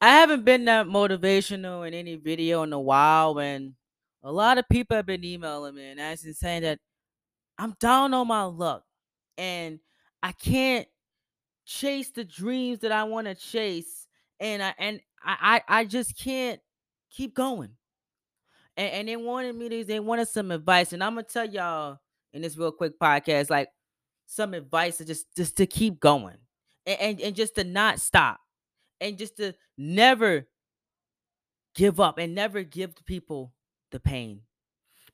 I haven't been that motivational in any video in a while, and a lot of people have been emailing me and asking, saying that I'm down on my luck, and I can't chase the dreams that I want to chase, and I and I, I I just can't keep going. And, and they wanted me to they wanted some advice, and I'm gonna tell y'all in this real quick podcast, like some advice to just just to keep going, and and, and just to not stop, and just to never give up and never give people the pain.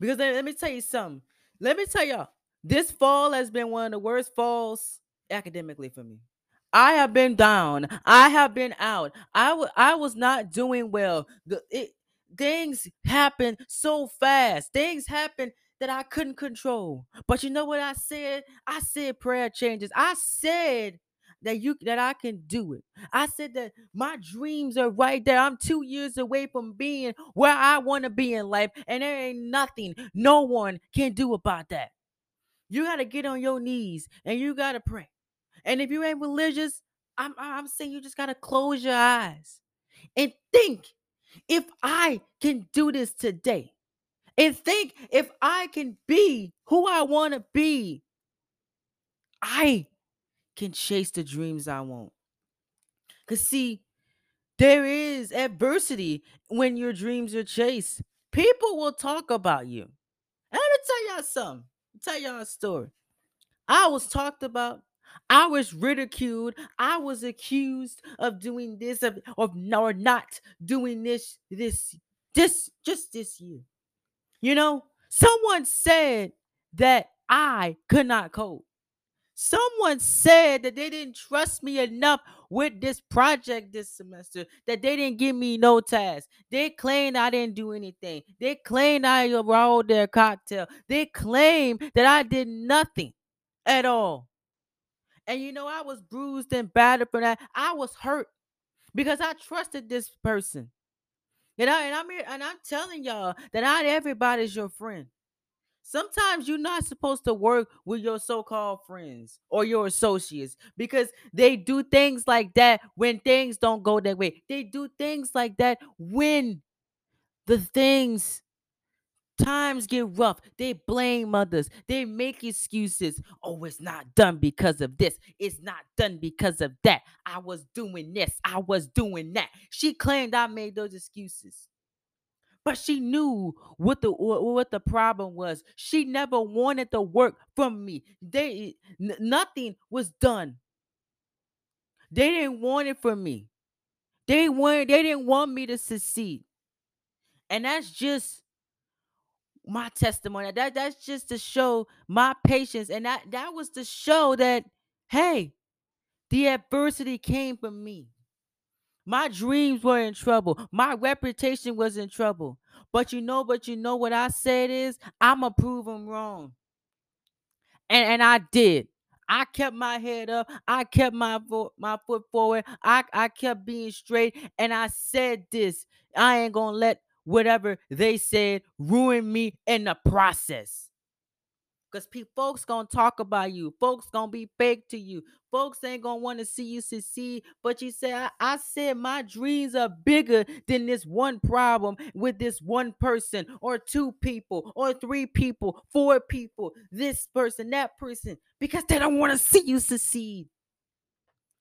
Because let, me tell you something. Let me tell y'all, this fall has been one of the worst falls academically for me. I have been down. I have been out. I, w- I was not doing well. The, it, things happen so fast. Things happen that I couldn't control. But you know what I said? I said prayer changes. I said that you that I can do it. I said that my dreams are right there. I'm 2 years away from being where I want to be in life and there ain't nothing no one can do about that. You got to get on your knees and you got to pray. And if you ain't religious, I'm I'm saying you just got to close your eyes and think if I can do this today. And think if I can be who I want to be. I can chase the dreams I want. Cause see, there is adversity when your dreams are chased. People will talk about you. Let me tell y'all something. Tell y'all a story. I was talked about. I was ridiculed. I was accused of doing this of, of or not doing this this this just this year. You know, someone said that I could not code. Someone said that they didn't trust me enough with this project this semester, that they didn't give me no task. They claimed I didn't do anything. They claimed I rolled their cocktail. They claimed that I did nothing at all. And you know, I was bruised and battered for that. I was hurt because I trusted this person. You know, and I'm here and I'm telling y'all that not everybody's your friend. Sometimes you're not supposed to work with your so-called friends or your associates because they do things like that when things don't go their way. They do things like that when the things times get rough. They blame others. They make excuses. Oh, it's not done because of this. It's not done because of that. I was doing this. I was doing that. She claimed I made those excuses but she knew what the what the problem was. She never wanted the work from me. They n- nothing was done. They didn't want it from me. They wanted they didn't want me to succeed. And that's just my testimony. That that's just to show my patience and that that was to show that hey, the adversity came from me. My dreams were in trouble. My reputation was in trouble. But you know, but you know what I said is I'ma prove them wrong. And and I did. I kept my head up. I kept my fo- my foot forward. I I kept being straight. And I said this. I ain't gonna let whatever they said ruin me in the process. Because pe- folks gonna talk about you. Folks gonna be fake to you. Folks ain't gonna want to see you succeed. But you say, I, I said my dreams are bigger than this one problem with this one person, or two people, or three people, four people, this person, that person, because they don't want to see you succeed.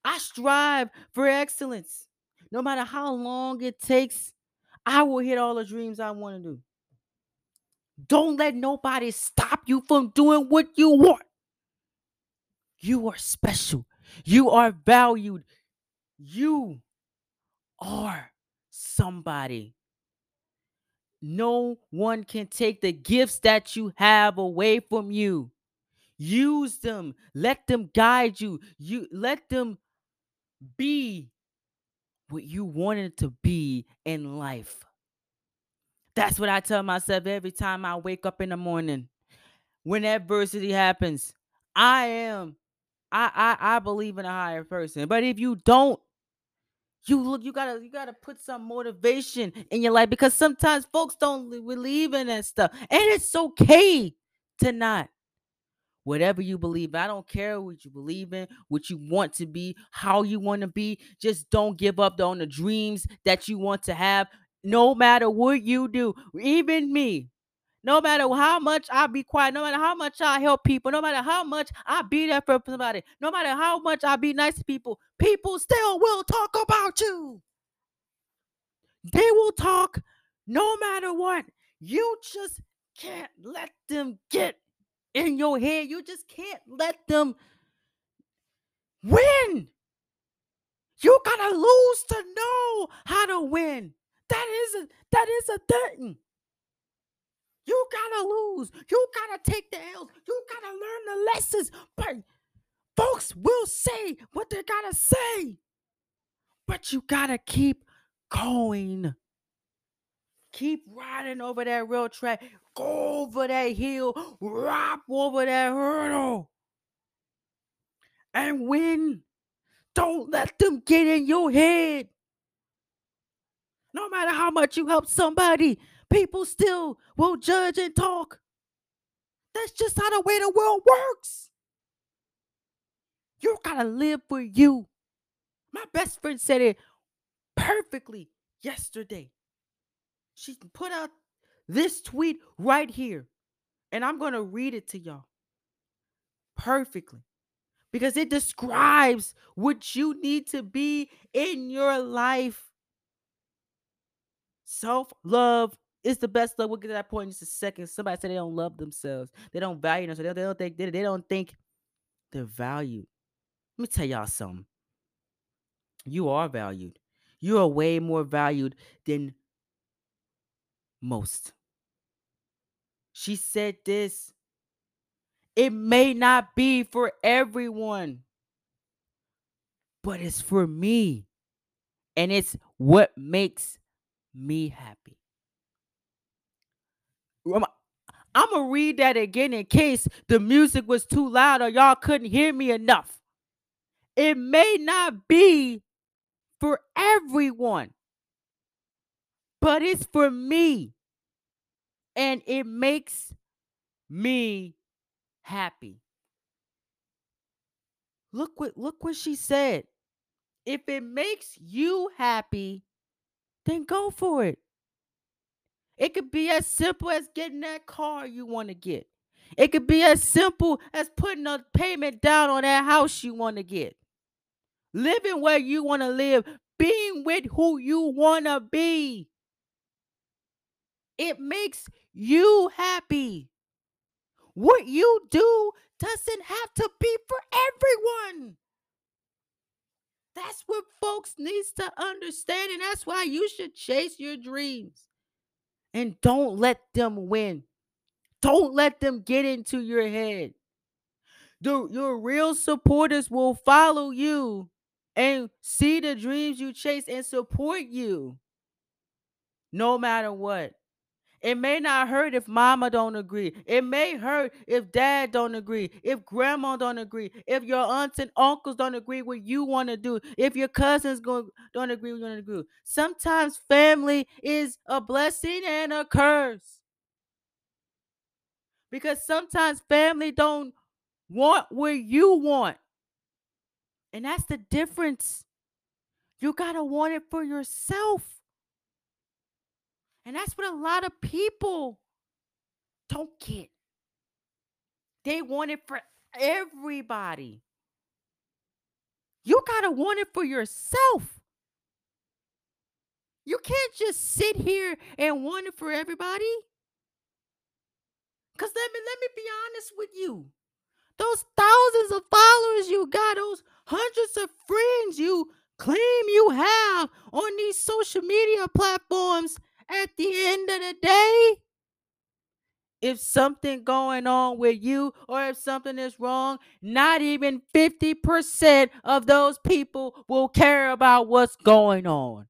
I strive for excellence. No matter how long it takes, I will hit all the dreams I want to do. Don't let nobody stop you from doing what you want. You are special. You are valued. You are somebody. No one can take the gifts that you have away from you. Use them. Let them guide you. You let them be what you wanted to be in life. That's what I tell myself every time I wake up in the morning. When adversity happens, I am I I I believe in a higher person. But if you don't, you look you gotta you gotta put some motivation in your life because sometimes folks don't believe in that stuff, and it's okay to not. whatever you believe. I don't care what you believe in, what you want to be, how you want to be. Just don't give up on the dreams that you want to have, no matter what you do. Even me, no matter how much I be quiet, no matter how much I help people, no matter how much I be there for somebody, no matter how much I be nice to people, people still will talk about you. They will talk no matter what. You just can't let them get in your head. You just can't let them win. You gotta lose to know how to win. That is a that is a thing. You gotta lose. You gotta take the L's. You gotta learn the lessons. But folks will say what they gotta say. But you gotta keep going. Keep riding over that rail track. Go over that hill. Rop over that hurdle. And win. Don't let them get in your head. No matter how much you help somebody, people still will judge and talk. That's just how the way the world works. You gotta live for you. My best friend said it perfectly yesterday. She put out this tweet right here, and I'm gonna read it to y'all perfectly because it describes what you need to be in your life. Self love is the best love. We'll get to that point in just a second. Somebody said they don't love themselves, they don't value themselves, they don't think they, they don't think they're valued. Let me tell y'all something. You are valued. You are way more valued than most. She said this. It may not be for everyone, but it's for me. And it's what makes me happy. I'm to read that again in case the music was too loud or y'all couldn't hear me enough. It may not be for everyone, but it's for me. And it makes me happy. Look what look what she said. If it makes you happy, then go for it. It could be as simple as getting that car you want to get. It could be as simple as putting a payment down on that house you want to get. Living where you want to live, being with who you want to be. It makes you happy. What you do doesn't have to be for everyone. That's what folks needs to understand and that's why you should chase your dreams. And don't let them win. Don't let them get into your head. The, your real supporters will follow you and see the dreams you chase and support you no matter what. It may not hurt if mama don't agree. It may hurt if dad don't agree, if grandma don't agree, if your aunts and uncles don't agree what you want to do, if your cousins go, don't agree with you want to do. Sometimes family is a blessing and a curse. Because sometimes family don't want what you want. And that's the difference. You got to want it for yourself. And that's what a lot of people don't get. They want it for everybody. You got to want it for yourself. You can't just sit here and want it for everybody. Cuz let me let me be honest with you. Those thousands of followers you got, those hundreds of friends you claim you have on these social media platforms, at the end of the day, if something going on with you or if something is wrong, not even 50% of those people will care about what's going on.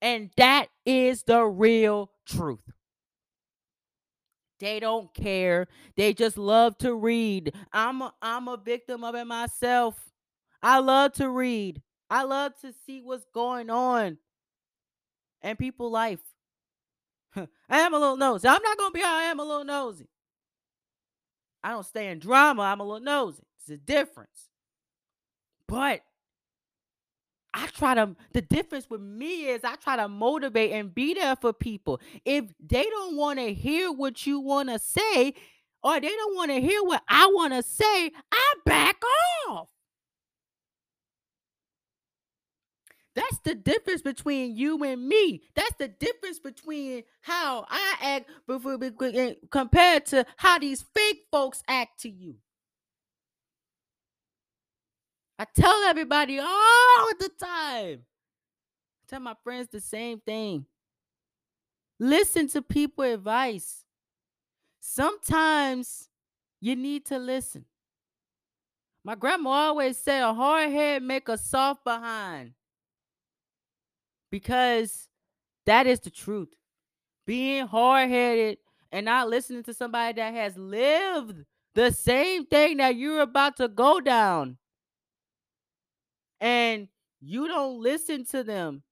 And that is the real truth. They don't care. They just love to read. I'm a, I'm a victim of it myself. I love to read. I love to see what's going on and people life. I am a little nosy. I'm not gonna be I am a little nosy. I don't stay in drama. I'm a little nosy. It's a difference. But I try to the difference with me is I try to motivate and be there for people. If they don't want to hear what you want to say or they don't want to hear what I want to say, I back off. That's the difference between you and me. That's the difference between how I act compared to how these fake folks act to you. I tell everybody all the time. I tell my friends the same thing. Listen to people advice. Sometimes you need to listen. My grandma always said a hard head make a soft behind. Because that is the truth. Being hard-headed and not listening to somebody that has lived the same thing that you're about to go down and you don't listen to them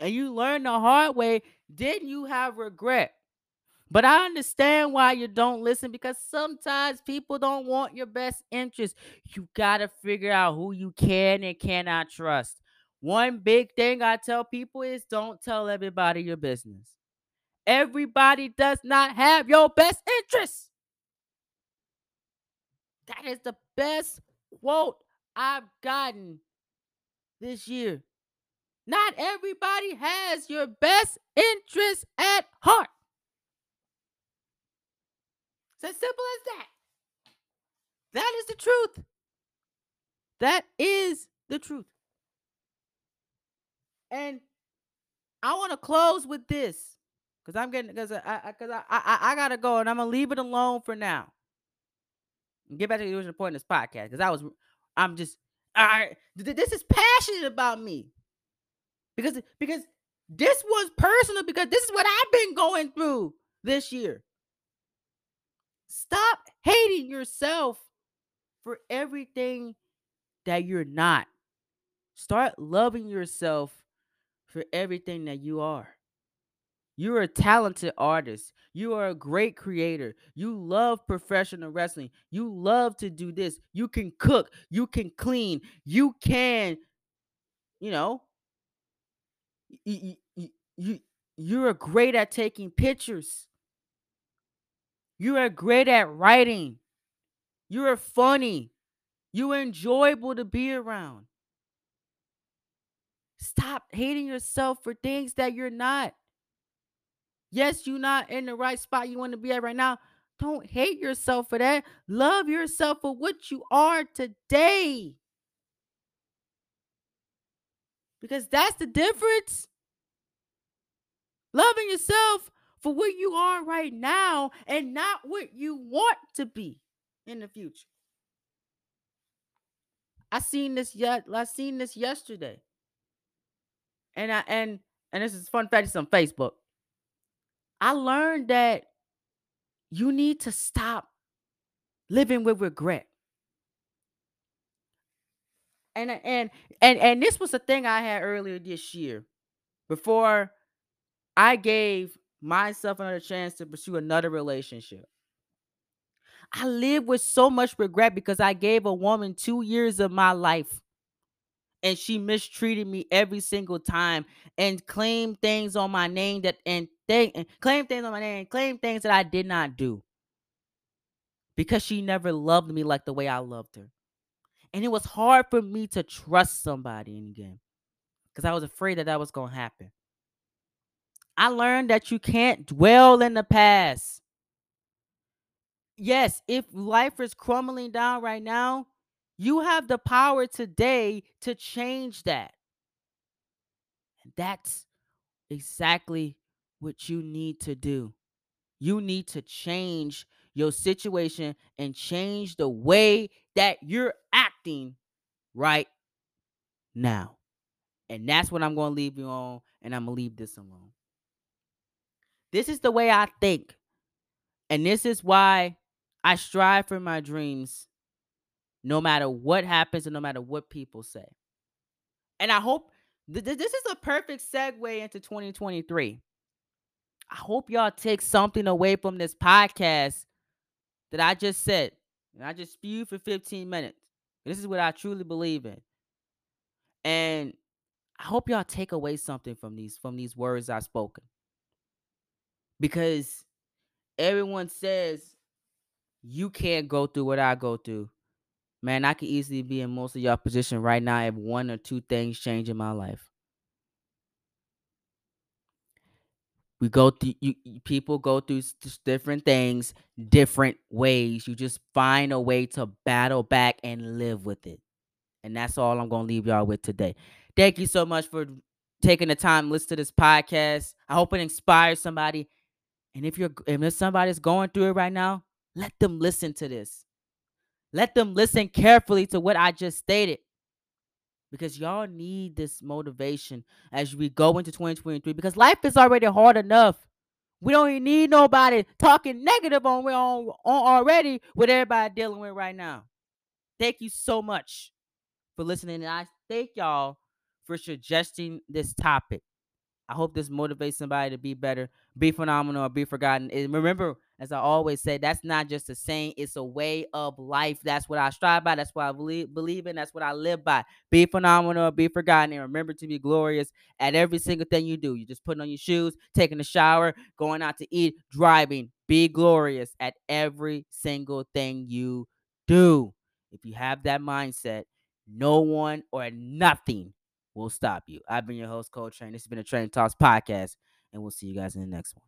and you learn the hard way, then you have regret. But I understand why you don't listen because sometimes people don't want your best interest. You got to figure out who you can and cannot trust. One big thing I tell people is don't tell everybody your business. Everybody does not have your best interest. That is the best quote I've gotten this year. Not everybody has your best interest at heart. It's as simple as that. That is the truth. That is the truth. And I want to close with this because I'm getting because I because I, I I gotta go and I'm gonna leave it alone for now. And get back to the original point of this podcast because I was I'm just I this is passionate about me because because this was personal because this is what I've been going through this year. Stop hating yourself for everything that you're not. Start loving yourself for everything that you are. You're a talented artist. You are a great creator. You love professional wrestling. You love to do this. You can cook. You can clean. You can, you know, you, you, you, you're great at taking pictures. You are great at writing. You're funny. You're enjoyable to be around. Stop hating yourself for things that you're not. Yes, you're not in the right spot you want to be at right now. Don't hate yourself for that. Love yourself for what you are today. Because that's the difference. Loving yourself for what you are right now and not what you want to be in the future. I seen this yet. I seen this yesterday. And I and and this is fun fact, on Facebook. I learned that you need to stop living with regret. And and and and this was a thing I had earlier this year before I gave myself another chance to pursue another relationship. I live with so much regret because I gave a woman 2 years of my life and she mistreated me every single time and claimed things on my name that and thing and claimed things on my name, claimed things that I did not do. Because she never loved me like the way I loved her. And it was hard for me to trust somebody in again because I was afraid that that was going to happen. I learned that you can't dwell in the past. Yes, if life is crumbling down right now, you have the power today to change that. And that's exactly what you need to do. You need to change your situation and change the way that you're acting right now. And that's what I'm going to leave you on. And I'm going to leave this alone. This is the way I think. And this is why I strive for my dreams no matter what happens and no matter what people say. And I hope th- th- this is a perfect segue into 2023. I hope y'all take something away from this podcast that I just said. and I just spewed for 15 minutes. This is what I truly believe in. And I hope y'all take away something from these from these words I've spoken. Because everyone says you can't go through what I go through. Man, I could easily be in most of y'all position right now if one or two things change in my life. We go through you, people go through different things different ways. You just find a way to battle back and live with it. And that's all I'm to leave y'all with today. Thank you so much for taking the time to listen to this podcast. I hope it inspires somebody. And if you're if somebody's going through it right now, let them listen to this. Let them listen carefully to what I just stated. Because y'all need this motivation as we go into 2023 because life is already hard enough. We don't need nobody talking negative on, on, on already with everybody dealing with right now. Thank you so much for listening. And I thank y'all for suggesting this topic. I hope this motivates somebody to be better, be phenomenal, or be forgotten. And remember, as I always say, that's not just a saying, it's a way of life. That's what I strive by. That's what I believe, believe in. That's what I live by. Be phenomenal, be forgotten, and remember to be glorious at every single thing you do. You just putting on your shoes, taking a shower, going out to eat, driving. Be glorious at every single thing you do. If you have that mindset, no one or nothing will stop you. I've been your host, Coletrain. This has been a Train Talks podcast, and we'll see you guys in the next one.